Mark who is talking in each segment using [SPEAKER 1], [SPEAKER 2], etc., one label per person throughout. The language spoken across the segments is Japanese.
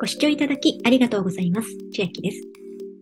[SPEAKER 1] ご視聴いただきありがとうございます。千秋です。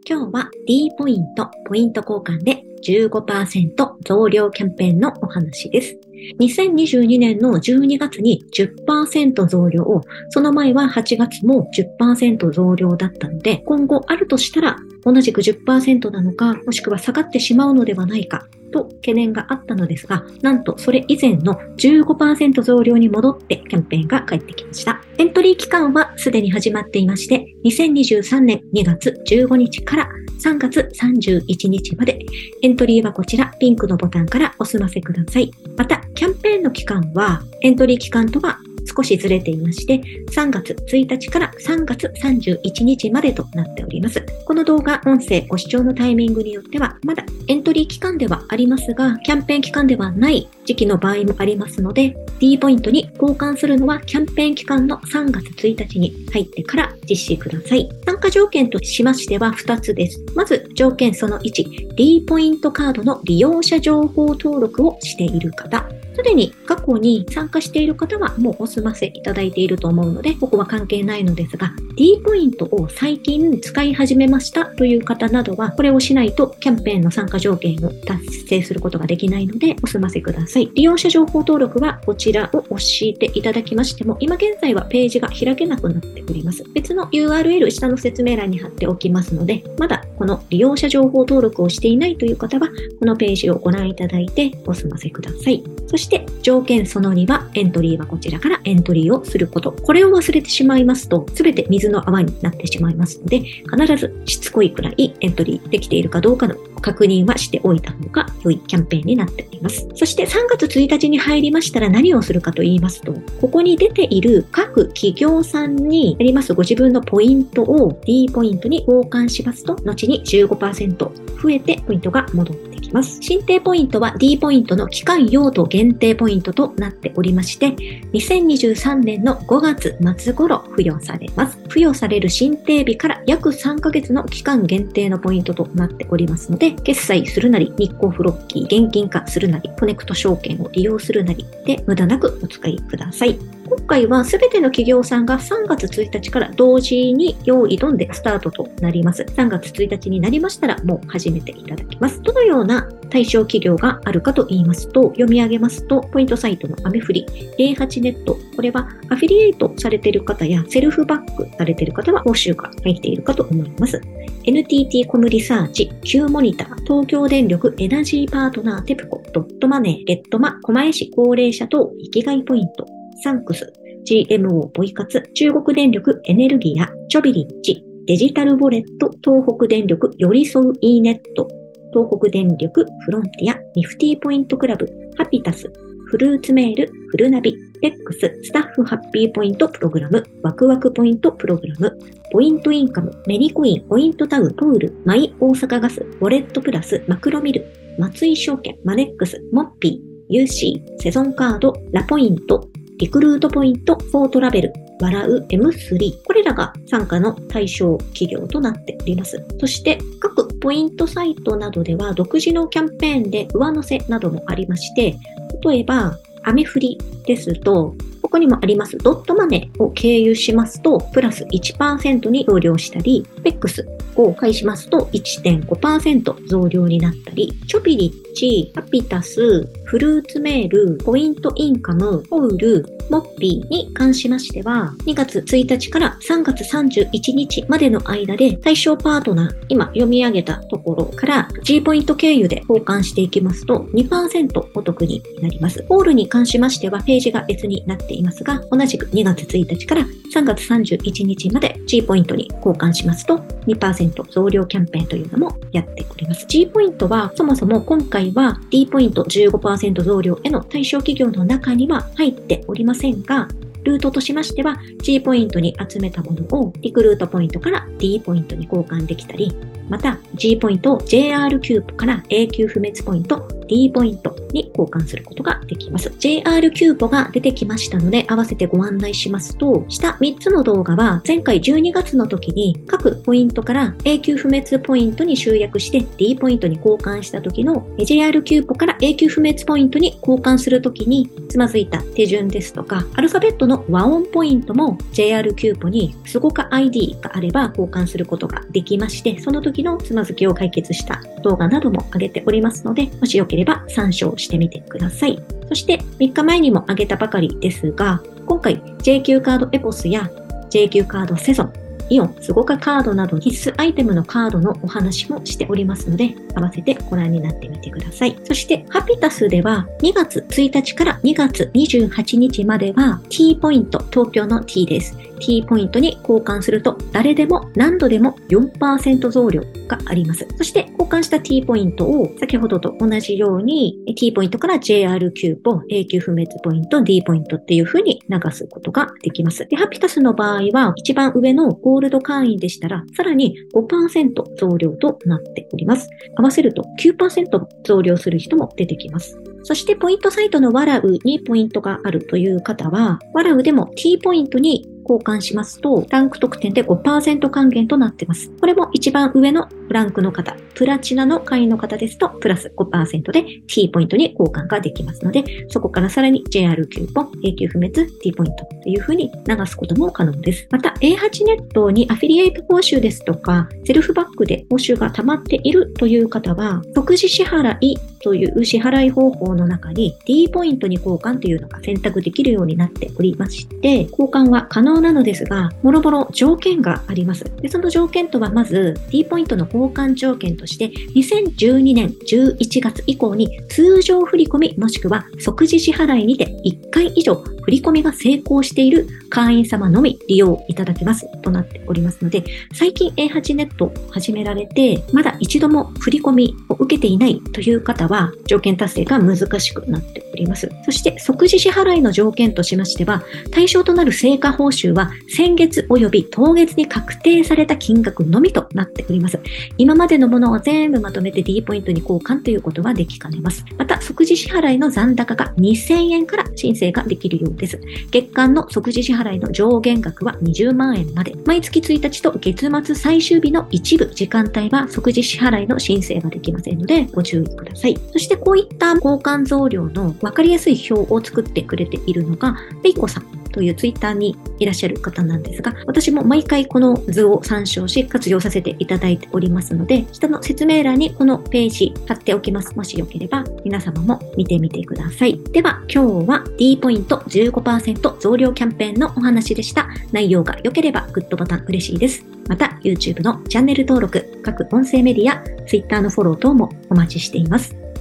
[SPEAKER 1] 今日は D ポイント、ポイント交換で15%増量キャンペーンのお話です。2022年の12月に10%増量を、その前は8月も10%増量だったので、今後あるとしたら同じく10%なのか、もしくは下がってしまうのではないかと懸念があったのですが、なんとそれ以前の15%増量に戻ってキャンペーンが返ってきました。エントリー期間はすでに始まっていまして、2023年2月15日から3月31日まで、エントリーはこちら、ピンクのボタンからお済ませください。また、キャンペーンの期間は、エントリー期間とは少しずれていまして、3月1日から3月31日までとなっております。この動画、音声、ご視聴のタイミングによっては、まだエントリー期間ではありますが、キャンペーン期間ではない時期の場合もありますので、D ポイントに交換するのはキャンペーン期間の3月1日に入ってから実施ください。参加条件としましては2つです。まず条件その1、D ポイントカードの利用者情報登録をしている方。すでに過去に参加している方はもうお済ませいただいていると思うので、ここは関係ないのですが、D ポイントを最近使い始めましたという方などは、これをしないとキャンペーンの参加条件を達成することができないので、お済ませください。利用者情報登録はこちらを押していただきましても、今現在はページが開けなくなっております。別の URL 下の説明欄に貼っておきますので、まだこの利用者情報登録をしていないという方は、このページをご覧いただいてお済ませください。そしてして条件その2はエントリーはこちらからエントリーをすること。これを忘れてしまいますと、すべて水の泡になってしまいますので、必ずしつこいくらいエントリーできているかどうかの確認はしておいた方が良いキャンペーンになっております。そして3月1日に入りましたら何をするかと言いますと、ここに出ている各企業さんにありますご自分のポイントを D ポイントに交換しますと、後に15%増えてポイントが戻ってきます。申請ポイントは D ポイントの期間用途限定ポイントとなっておりまして、2023年の5月末頃付与されます。付与される申請日から約3ヶ月の期間限定のポイントとなっておりますので、決済するなり、日光フロッキー、現金化するなり、コネクト証券を利用するなりで無駄なくお使いください。今回は全ての企業さんが3月1日から同時に用意ドンでスタートとなります。3月1日になりましたらもう始めていただきます。どのような対象企業があるかと言いますと、読み上げますと、ポイントサイトのアメフリ、08ネット、これはアフィリエイトされている方やセルフバックされている方は報酬が入っているかと思います。NTT コムリサーチ、Q モニター、東京電力エナジーパートナーテプコ、ドットマネー、ゲットマ、狛江市高齢者等生きがいポイント、サンクス、GMO ポイ活、中国電力エネルギア、チョビリッチ、デジタルウォレット、東北電力寄り添う e ネット、東北電力フロンティア、ニフティポイントクラブ、ハピタス、フルーツメール、フルナビ、ペックス、スタッフハッピーポイントプログラム、ワクワクポイントプログラム、ポイントインカム、メリコイン、ポイントタウン、ポール、マイ大阪ガス、ウォレットプラス、マクロミル、松井証券、マネックス、モッピー、UC、セゾンカード、ラポイント、リクルートポイント、フォートラベル、笑う M3。これらが参加の対象企業となっております。そして、各ポイントサイトなどでは独自のキャンペーンで上乗せなどもありまして、例えば、アメフリですと、ここにもありますドットマネーを経由しますと、プラス1%に増量したり、ペックスを介しますと1.5%増量になったり、チョビリッチ、ハピタス、フルーツメール、ポイントインカム、ホウル、モッピーに関しましては、2月1日から3月31日までの間で対象パートナー、今読み上げたところから G ポイント経由で交換していきますと2%お得になります。ホールに関しましてはページが別になっていますが、同じく2月1日から3月31日まで G ポイントに交換しますと2%増量キャンペーンというのもやっております。G ポイントはそもそも今回は D ポイント15%増量への対象企業の中には入っておりませんが、ルートとしましては G ポイントに集めたものをリクルートポイントから D ポイントに交換できたり、また G ポイントを JR キューポから 永久不滅ポイント D ポイントに交換することができます。JR キューポが出てきましたので、合わせてご案内しますと、下3つの動画は前回12月の時に各ポイントから永久不滅ポイントに集約して D ポイントに交換した時の JR キューポから永久不滅ポイントに交換するときにつまずいた手順ですとか、アルファベットの和音ポイントも JR キューポにスゴカ ID があれば交換することができまして、その時のつまずきを解決した動画なども上げておりますので、もしよければ参照してみてください。そして3日前にも挙げたばかりですが、今回 JQ カードエポスや JQ カードセゾン、イオン、スゴカカードなど必須アイテムのカードのお話もしておりますので、合わせてご覧になってみてください。そして、ハピタスでは2月1日から2月28日までは T ポイント、東京の T です。T ポイントに交換すると誰でも何度でも4%増量があります。そして交換した T ポイントを先ほどと同じように T ポイントから JR キューポ、永久不滅ポイント、D ポイントっていう風に流すことができます。で、ハピタスの場合は一番上のゴールド会員でしたらさらに5%増量となっております。合わせると9%増量する人も出てきます。そしてポイントサイトのワラウにポイントがあるという方は、ワラウでも T ポイントに交換しますと、ランク特典で5%還元となってます。これも一番上のランクの方、プラチナの会員の方ですと、プラス5%で T ポイントに交換ができますので、そこからさらに JR キューポン、永久不滅 T ポイントというふうに流すことも可能です。また、A8 ネットにアフィリエイト報酬ですとか、セルフバックで報酬が溜まっているという方は、即時支払いという支払い方法の中に D ポイントに交換というのが選択できるようになっておりまして、交換は可能なのですが、もろもろ条件があります。でその条件とはまず D ポイントの交換条件として、2012年11月以降に通常振込もしくは即時支払いにて1回以上振り込みが成功している会員様のみ利用いただけますとなっておりますので、最近 A8 ネット始められて、まだ一度も振り込み受けていないという方は、条件達成が難しくなっております。そして、即時支払いの条件としましては、対象となる成果報酬は、先月及び当月に確定された金額のみとなっております。今までのものを全部まとめて D ポイントに交換ということができかねます。また、即時支払いの残高が2000円から申請ができるようです。月間の即時支払いの上限額は20万円まで。毎月1日と月末最終日の一部時間帯は即時支払いの申請ができませんのでご注意ください。そしてこういった交換増量の分かりやすい表を作ってくれているのが、ペイコさんというツイッターにいらっしゃる方なんですが、私も毎回この図を参照し活用させていただいておりますので、下の説明欄にこのページ貼っておきます。もしよければ皆様も見てみてください。では今日は D ポイント15%増量キャンペーンのお話でした。内容が良ければグッドボタン嬉しいです。また YouTube のチャンネル登録、各音声メディア、Twitter のフォロー等もお待ちしています。